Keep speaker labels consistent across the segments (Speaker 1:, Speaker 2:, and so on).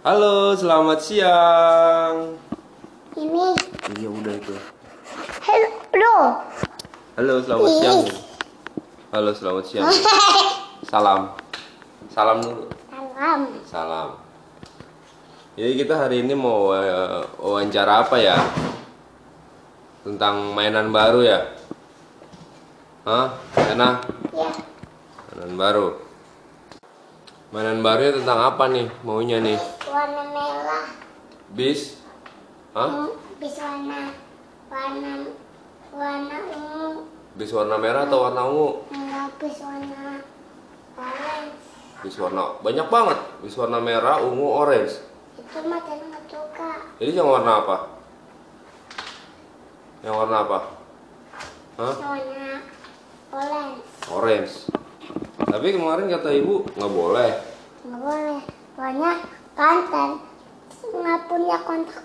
Speaker 1: Halo, selamat siang.
Speaker 2: Ini
Speaker 1: Iya udah itu.
Speaker 2: hello.
Speaker 1: Halo, selamat siang. Halo, selamat siang. Salam. Salam dulu.
Speaker 2: Salam.
Speaker 1: Salam. Jadi kita hari ini mau eh, wawancara apa ya? Tentang mainan baru ya? Hah? Enak?
Speaker 2: Ya,
Speaker 1: Mainan baru. Mainan barunya tentang apa nih maunya nih?
Speaker 2: warna merah.
Speaker 1: Bis? Hah?
Speaker 2: Hmm, Bis warna warna warna ungu.
Speaker 1: Bis warna merah atau warna ungu?
Speaker 2: Enggak bis warna orange.
Speaker 1: Bis warna banyak banget. Bis warna merah, ungu, orange.
Speaker 2: Itu mah nggak suka.
Speaker 1: Jadi yang warna apa? Yang warna apa? Hah?
Speaker 2: Warna orange.
Speaker 1: Orange. Tapi kemarin kata ibu nggak boleh.
Speaker 2: Nggak boleh. Soalnya kanten nggak punya kontak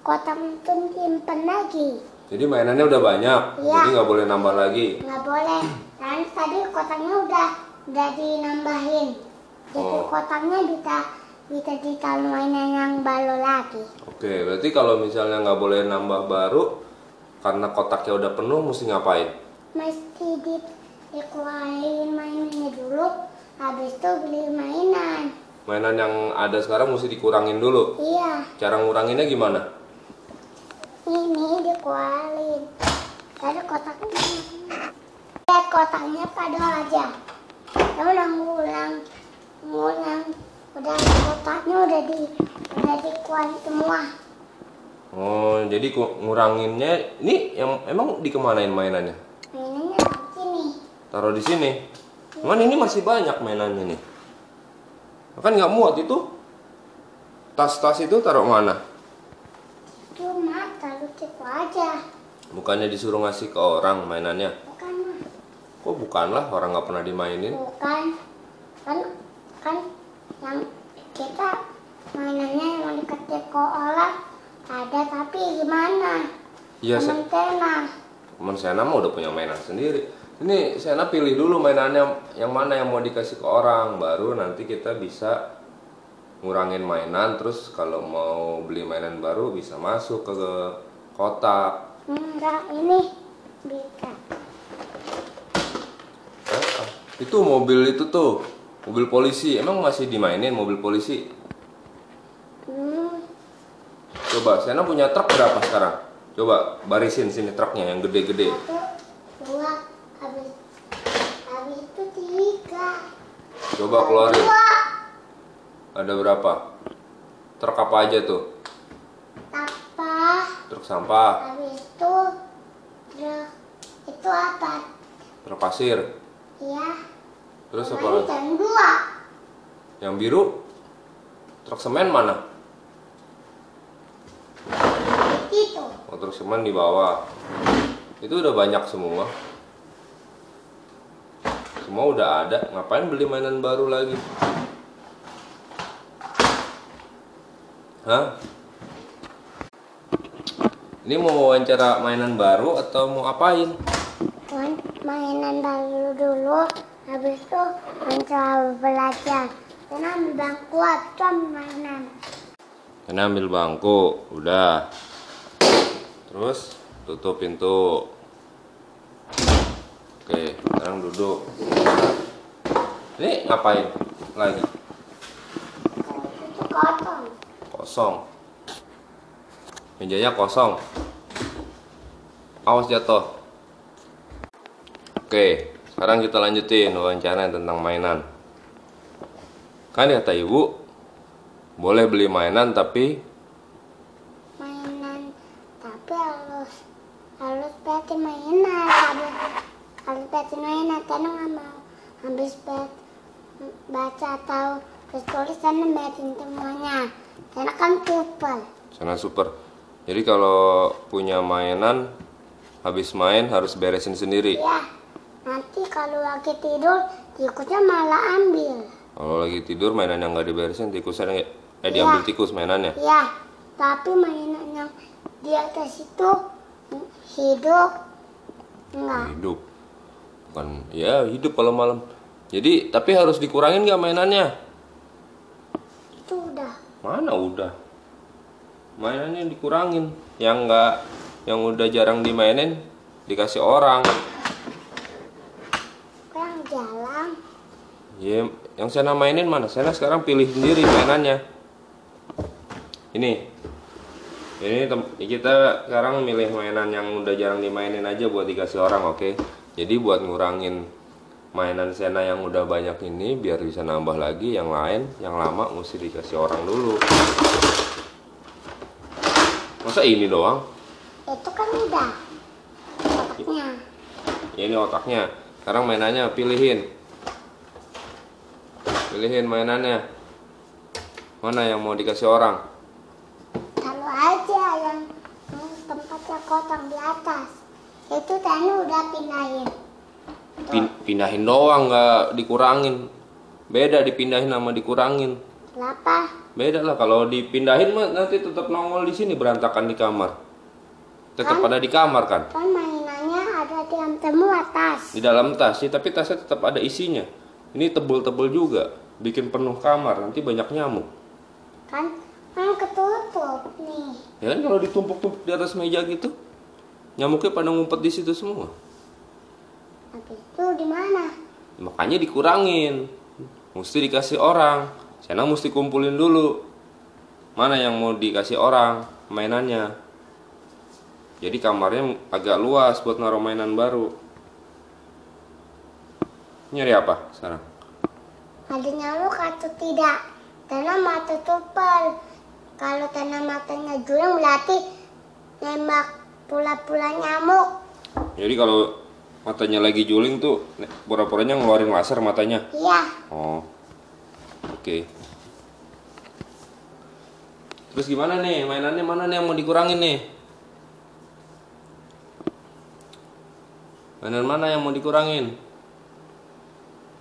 Speaker 2: kotak itu simpen lagi.
Speaker 1: Jadi mainannya udah banyak.
Speaker 2: Iya.
Speaker 1: Jadi nggak boleh nambah lagi.
Speaker 2: nggak boleh dan tadi kotaknya udah udah dinambahin jadi
Speaker 1: Oh.
Speaker 2: kotaknya bisa bisa ditaruh mainan yang baru lagi
Speaker 1: Oke, berarti kalau misalnya nggak boleh nambah baru karena kotaknya udah penuh, mesti ngapain?
Speaker 2: mesti di dikeluarin mainannya dulu habis itu beli mainan.
Speaker 1: Mainan yang ada sekarang mesti dikurangin dulu.
Speaker 2: iya.
Speaker 1: Cara nguranginnya gimana?
Speaker 2: ini dikeluarin. Tadi kotaknya lihat kotaknya pada aja. Ya udah ngulang ngulang udah kotaknya udah di udah dikeluarin semua.
Speaker 1: Oh, jadi nguranginnya ini yang emang dikemanain mainannya? Taruh di sini. Cuman ini masih banyak mainannya nih. Kan nggak muat itu. Tas-tas itu taruh mana?
Speaker 2: cuma taruh situ aja
Speaker 1: Bukannya disuruh ngasih ke orang mainannya?
Speaker 2: bukan mah
Speaker 1: Kok bukanlah orang nggak pernah dimainin?
Speaker 2: bukan kan kan yang kita mainannya yang diketik ke orang ada tapi gimana
Speaker 1: Iya,
Speaker 2: temen
Speaker 1: Se-
Speaker 2: Tena
Speaker 1: teman Sena mah udah punya mainan sendiri. Ini Sena pilih dulu mainannya yang mana yang mau dikasih ke orang, baru nanti kita bisa ngurangin mainan. Terus kalau mau beli mainan baru bisa masuk ke kotak.
Speaker 2: enggak ini bisa.
Speaker 1: Eh, itu mobil itu tuh mobil polisi. Emang masih dimainin mobil polisi?
Speaker 2: Hmm,
Speaker 1: coba Sena punya truk berapa sekarang? Coba barisin sini truknya yang gede-gede.
Speaker 2: Satu dua habis habis itu tiga
Speaker 1: coba keluarin. Ada berapa? Truk apa aja tuh?
Speaker 2: Apa
Speaker 1: truk sampah.
Speaker 2: Habis itu truk itu apa?
Speaker 1: Truk pasir.
Speaker 2: Ya
Speaker 1: terus apa lagi?
Speaker 2: jam dua.
Speaker 1: Yang biru? Truk semen mana?
Speaker 2: Itu.
Speaker 1: Oh, truk semen di bawah. Itu udah banyak semua semua udah ada ngapain beli mainan baru lagi Hah? Ini mau wawancara mainan baru atau mau apain?
Speaker 2: Mainan baru dulu habis itu mencoba belajar karena ambil bangku atau mainan
Speaker 1: Ini ambil bangku, udah. Terus tutup pintu. Oke, sekarang duduk. Ini ngapain lagi?
Speaker 2: kosong
Speaker 1: Kosong. Mejanya kosong. Awas jatuh. Oke, sekarang kita lanjutin wawancara tentang mainan. Kan kata ibu, boleh beli mainan tapi
Speaker 2: mainan tapi harus harus petin mainan harus harus petin mainan karena nggak mau habis baca atau terus tulis dan petin semuanya karena kan super
Speaker 1: Sana super. Jadi kalau punya mainan habis main harus beresin sendiri.
Speaker 2: ya nanti kalau lagi tidur tikusnya malah ambil
Speaker 1: Kalau lagi tidur mainan yang nggak diberesin tikusnya eh
Speaker 2: Iya.
Speaker 1: diambil tikus mainannya.
Speaker 2: ya tapi mainan yang di atas itu hidup enggak
Speaker 1: Hidup. Bukan ya hidup malam-malam. Jadi tapi harus dikurangin nggak mainannya?
Speaker 2: itu udah
Speaker 1: Mana udah? Mainannya dikurangin. Yang nggak, yang udah jarang dimainin dikasih orang.
Speaker 2: Kurang jalan.
Speaker 1: Ya, yang Sena mainin mana? Sena sekarang pilih sendiri mainannya. Ini. Ini kita sekarang milih mainan yang udah jarang dimainin aja buat dikasih orang, oke? Jadi buat ngurangin mainan Sena yang udah banyak ini biar bisa nambah lagi yang lain, yang lama mesti dikasih orang dulu. Masa ini doang?
Speaker 2: Itu kan udah. Otaknya.
Speaker 1: Ya, ini otaknya. Sekarang mainannya pilihin. Pilihin mainannya. Mana yang mau dikasih orang?
Speaker 2: Kalau aja yang yang tempatnya kosong di atas. Itu tadi udah pindahin.
Speaker 1: Pin- pindahin doang nggak dikurangin. Beda dipindahin sama dikurangin.
Speaker 2: Kenapa?
Speaker 1: Beda lah kalau dipindahin mah nanti tetap nongol di sini berantakan di kamar. Tetap ada di kamar kan?
Speaker 2: Kan mainannya ada di dalam temu atas.
Speaker 1: Di dalam tas sih, tapi tasnya tetap ada isinya. Ini tebel-tebel juga, bikin penuh kamar, nanti banyak nyamuk.
Speaker 2: Kan kan ketutup nih.
Speaker 1: Ya kan kalau ditumpuk-tumpuk di atas meja gitu, nyamuknya pada ngumpet di situ semua.
Speaker 2: Habis itu di mana?
Speaker 1: Makanya dikurangin. Mesti dikasih orang. Sana mesti kumpulin dulu. Mana yang mau dikasih orang mainannya. Jadi kamarnya agak luas buat naruh mainan baru. Nyari apa sekarang?
Speaker 2: Ada nyamuk atau tidak? Tanah mata tupel. Kalau tanah matanya juling berarti nembak pula-pula nyamuk.
Speaker 1: Jadi kalau matanya lagi juling tuh pura-puranya ngeluarin laser matanya.
Speaker 2: Iya,
Speaker 1: Oh. Oke. Terus gimana nih? Mainannya mana nih yang mau dikurangin nih? Mainan mana yang mau dikurangin?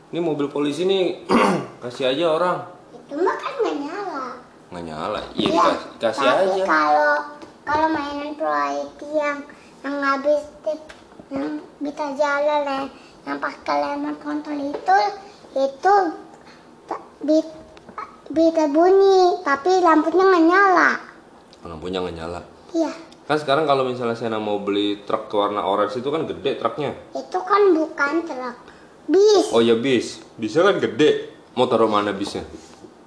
Speaker 1: Ini mobil polisi nih kasih aja orang.
Speaker 2: itu mah kan nggak nyala.
Speaker 1: Nggak nyala. Iya
Speaker 2: Iya,
Speaker 1: dikasih, aja.
Speaker 2: kalau kalau mainan proyek yang yang habis tip- yang bisa jalan yang, yang pakai lemon kontrol itu itu bisa bunyi tapi lampunya nggak nyala.
Speaker 1: Lampunya nggak nyala.
Speaker 2: Iya,
Speaker 1: Kan sekarang kalau misalnya saya mau beli truk warna orange itu kan gede truknya.
Speaker 2: itu kan bukan truk bis.
Speaker 1: Oh ya bis. Bisa kan gede. Mau taruh mana bisnya?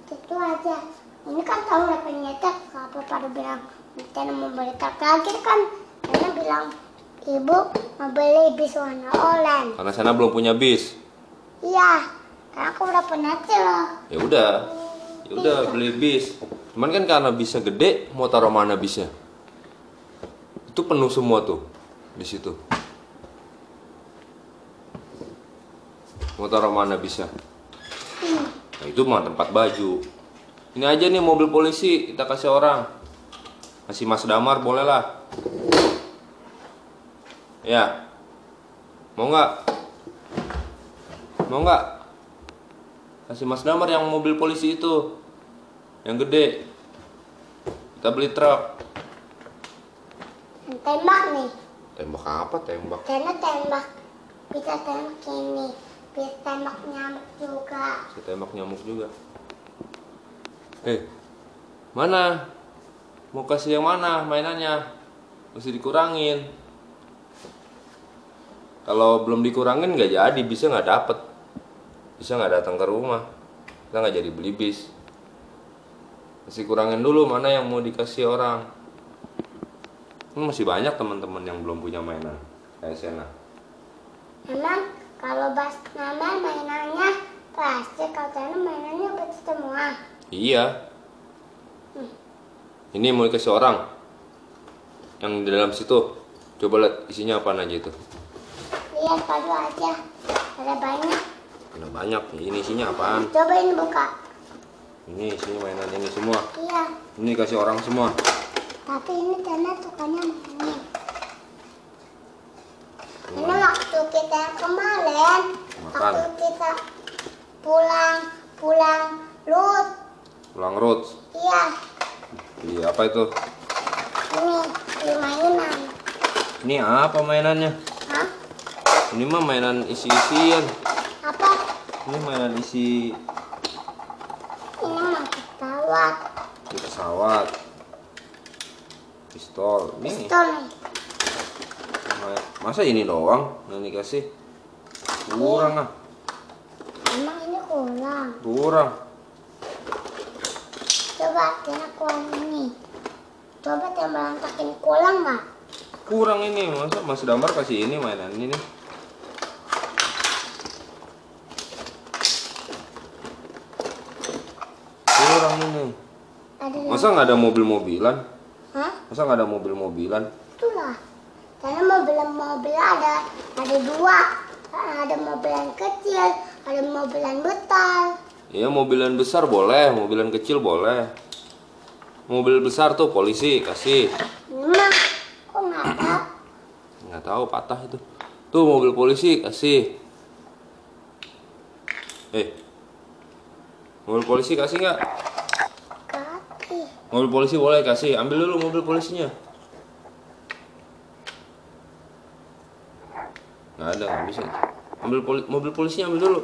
Speaker 2: Itu aja. Ini kan tahu udah penyetek apa pada bilang kita mau beli lagi kan. Karena bilang ibu mau beli bis warna oranye.
Speaker 1: Karena sana belum punya bis.
Speaker 2: Iya, karena aku udah pernah loh.
Speaker 1: ya udah ya udah beli bis cuman kan karena bisa gede mau taruh mana bisnya itu penuh semua tuh di situ mau taruh mana bisa nah itu mah tempat baju ini aja nih mobil polisi kita kasih orang. Kasih mas damar boleh lah. Ya. Mau nggak? Mau nggak? Kasih Mas Damar yang mobil polisi itu. Yang gede. Kita beli truk.
Speaker 2: Tembak nih,
Speaker 1: tembak apa tembak?
Speaker 2: Karena tembak. Bisa tembak ini, bisa tembak nyamuk juga.
Speaker 1: bisa tembak nyamuk juga eh mana? Mau kasih yang mana mainannya? Mesti dikurangin. Kalau belum dikurangin nggak jadi. Bisa nggak dapet. Bisa nggak datang ke rumah. Kita nggak jadi beli bis. Mesti kurangin dulu mana yang mau dikasih orang. Kan masih banyak teman-teman yang belum punya mainan. Kayak Sena.
Speaker 2: Emang kalau bas nama mainannya plastik, kalau mainannya betul semua.
Speaker 1: Iya. Ini mau dikasih orang. Yang di dalam situ. Coba lihat isinya apa aja itu.
Speaker 2: Lihat padu aja, ada banyak.
Speaker 1: Ada banyak. Ini isinya apaan?
Speaker 2: Cobain buka.
Speaker 1: Ini isinya mainan ini semua.
Speaker 2: Iya,
Speaker 1: Ini dikasih orang semua.
Speaker 2: tapi ini karena sukanya ini. Ini waktu kita kemarin,
Speaker 1: Makan.
Speaker 2: waktu kita pulang pulang
Speaker 1: Pulang Roots.
Speaker 2: iya
Speaker 1: Iya, apa itu?
Speaker 2: ini di mainan.
Speaker 1: Ini apa mainannya?
Speaker 2: Hah?
Speaker 1: Ini mah mainan isi-isian.
Speaker 2: Apa?
Speaker 1: Ini mainan isi
Speaker 2: Ini mah pesawat.
Speaker 1: Ini pesawat. Pistol. Ini.
Speaker 2: Pistol nih.
Speaker 1: Masa ini doang yang dikasih? Kurang ah.
Speaker 2: Emang ini kurang.
Speaker 1: Kurang.
Speaker 2: Coba Tiana kurang ini. Coba Tiana berantakin kurang nggak?
Speaker 1: Kurang ini. Masa Mas Damar kasih ini mainan ini nih. Kurang ini.
Speaker 2: Ada.
Speaker 1: Masa nggak ada mobil-mobilan?
Speaker 2: Hah?
Speaker 1: Masa nggak ada mobil-mobilan?
Speaker 2: Itulah. Karena mobil-mobil ada ada dua. Ada mobil yang kecil, ada mobil yang besar.
Speaker 1: Iya mobilan besar boleh, mobilan kecil boleh. Mobil besar tuh polisi kasih.
Speaker 2: Memang kok nggak tahu?
Speaker 1: Nggak tahu patah itu. Tuh mobil polisi kasih. Eh, mobil polisi kasih nggak?
Speaker 2: Kasih.
Speaker 1: Mobil polisi boleh kasih. Ambil dulu mobil polisinya. Nggak ada, nggak bisa. Ambil poli mobil polisinya ambil dulu.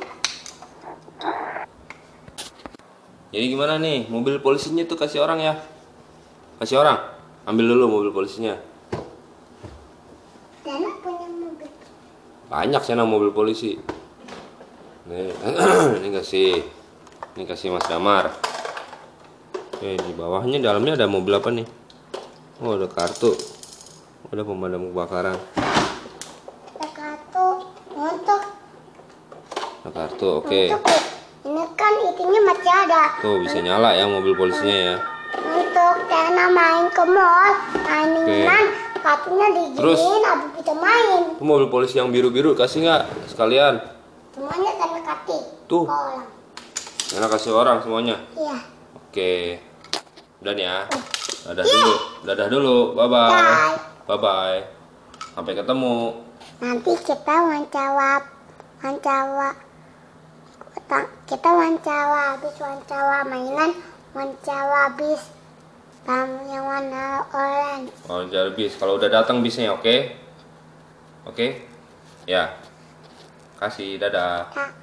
Speaker 1: Jadi gimana nih? Mobil polisinya tuh kasih orang ya? Kasih orang. Ambil dulu mobil polisinya.
Speaker 2: Punya mobil.
Speaker 1: Banyak sana mobil polisi. Nih, ini kasih. Ini kasih Mas Damar. Eh, di bawahnya dalamnya ada mobil apa nih? Oh, ada kartu. Oh, ada pemadam kebakaran.
Speaker 2: Ada kartu untuk
Speaker 1: Ada kartu, oke.
Speaker 2: untuk ini kan itunya masih ada.
Speaker 1: Tuh bisa nyala ya mobil polisinya ya.
Speaker 2: Untuk Tiana main ke mall, mainan kartunya
Speaker 1: Terus?
Speaker 2: diginiin, abis bisa main.
Speaker 1: Tuh mobil polisi yang biru-biru kasih nggak sekalian?
Speaker 2: Semuanya Tiana kasih.
Speaker 1: Tuh.
Speaker 2: orang.
Speaker 1: Enak kasih orang semuanya.
Speaker 2: Iya.
Speaker 1: Oke. Udah nih ya. Dadah dulu. Dadah dulu. Bye bye.
Speaker 2: Bye.
Speaker 1: Bye bye. Sampai ketemu.
Speaker 2: Nanti kita wawancara, wawancara, kita- kita wawancara habis wawancara mainan, wawancara habis tam yang warna orange.
Speaker 1: Jadi bis. Kalau udah datang bisnya, oke? Oke? Ya. Kasih, dadah.
Speaker 2: Kak.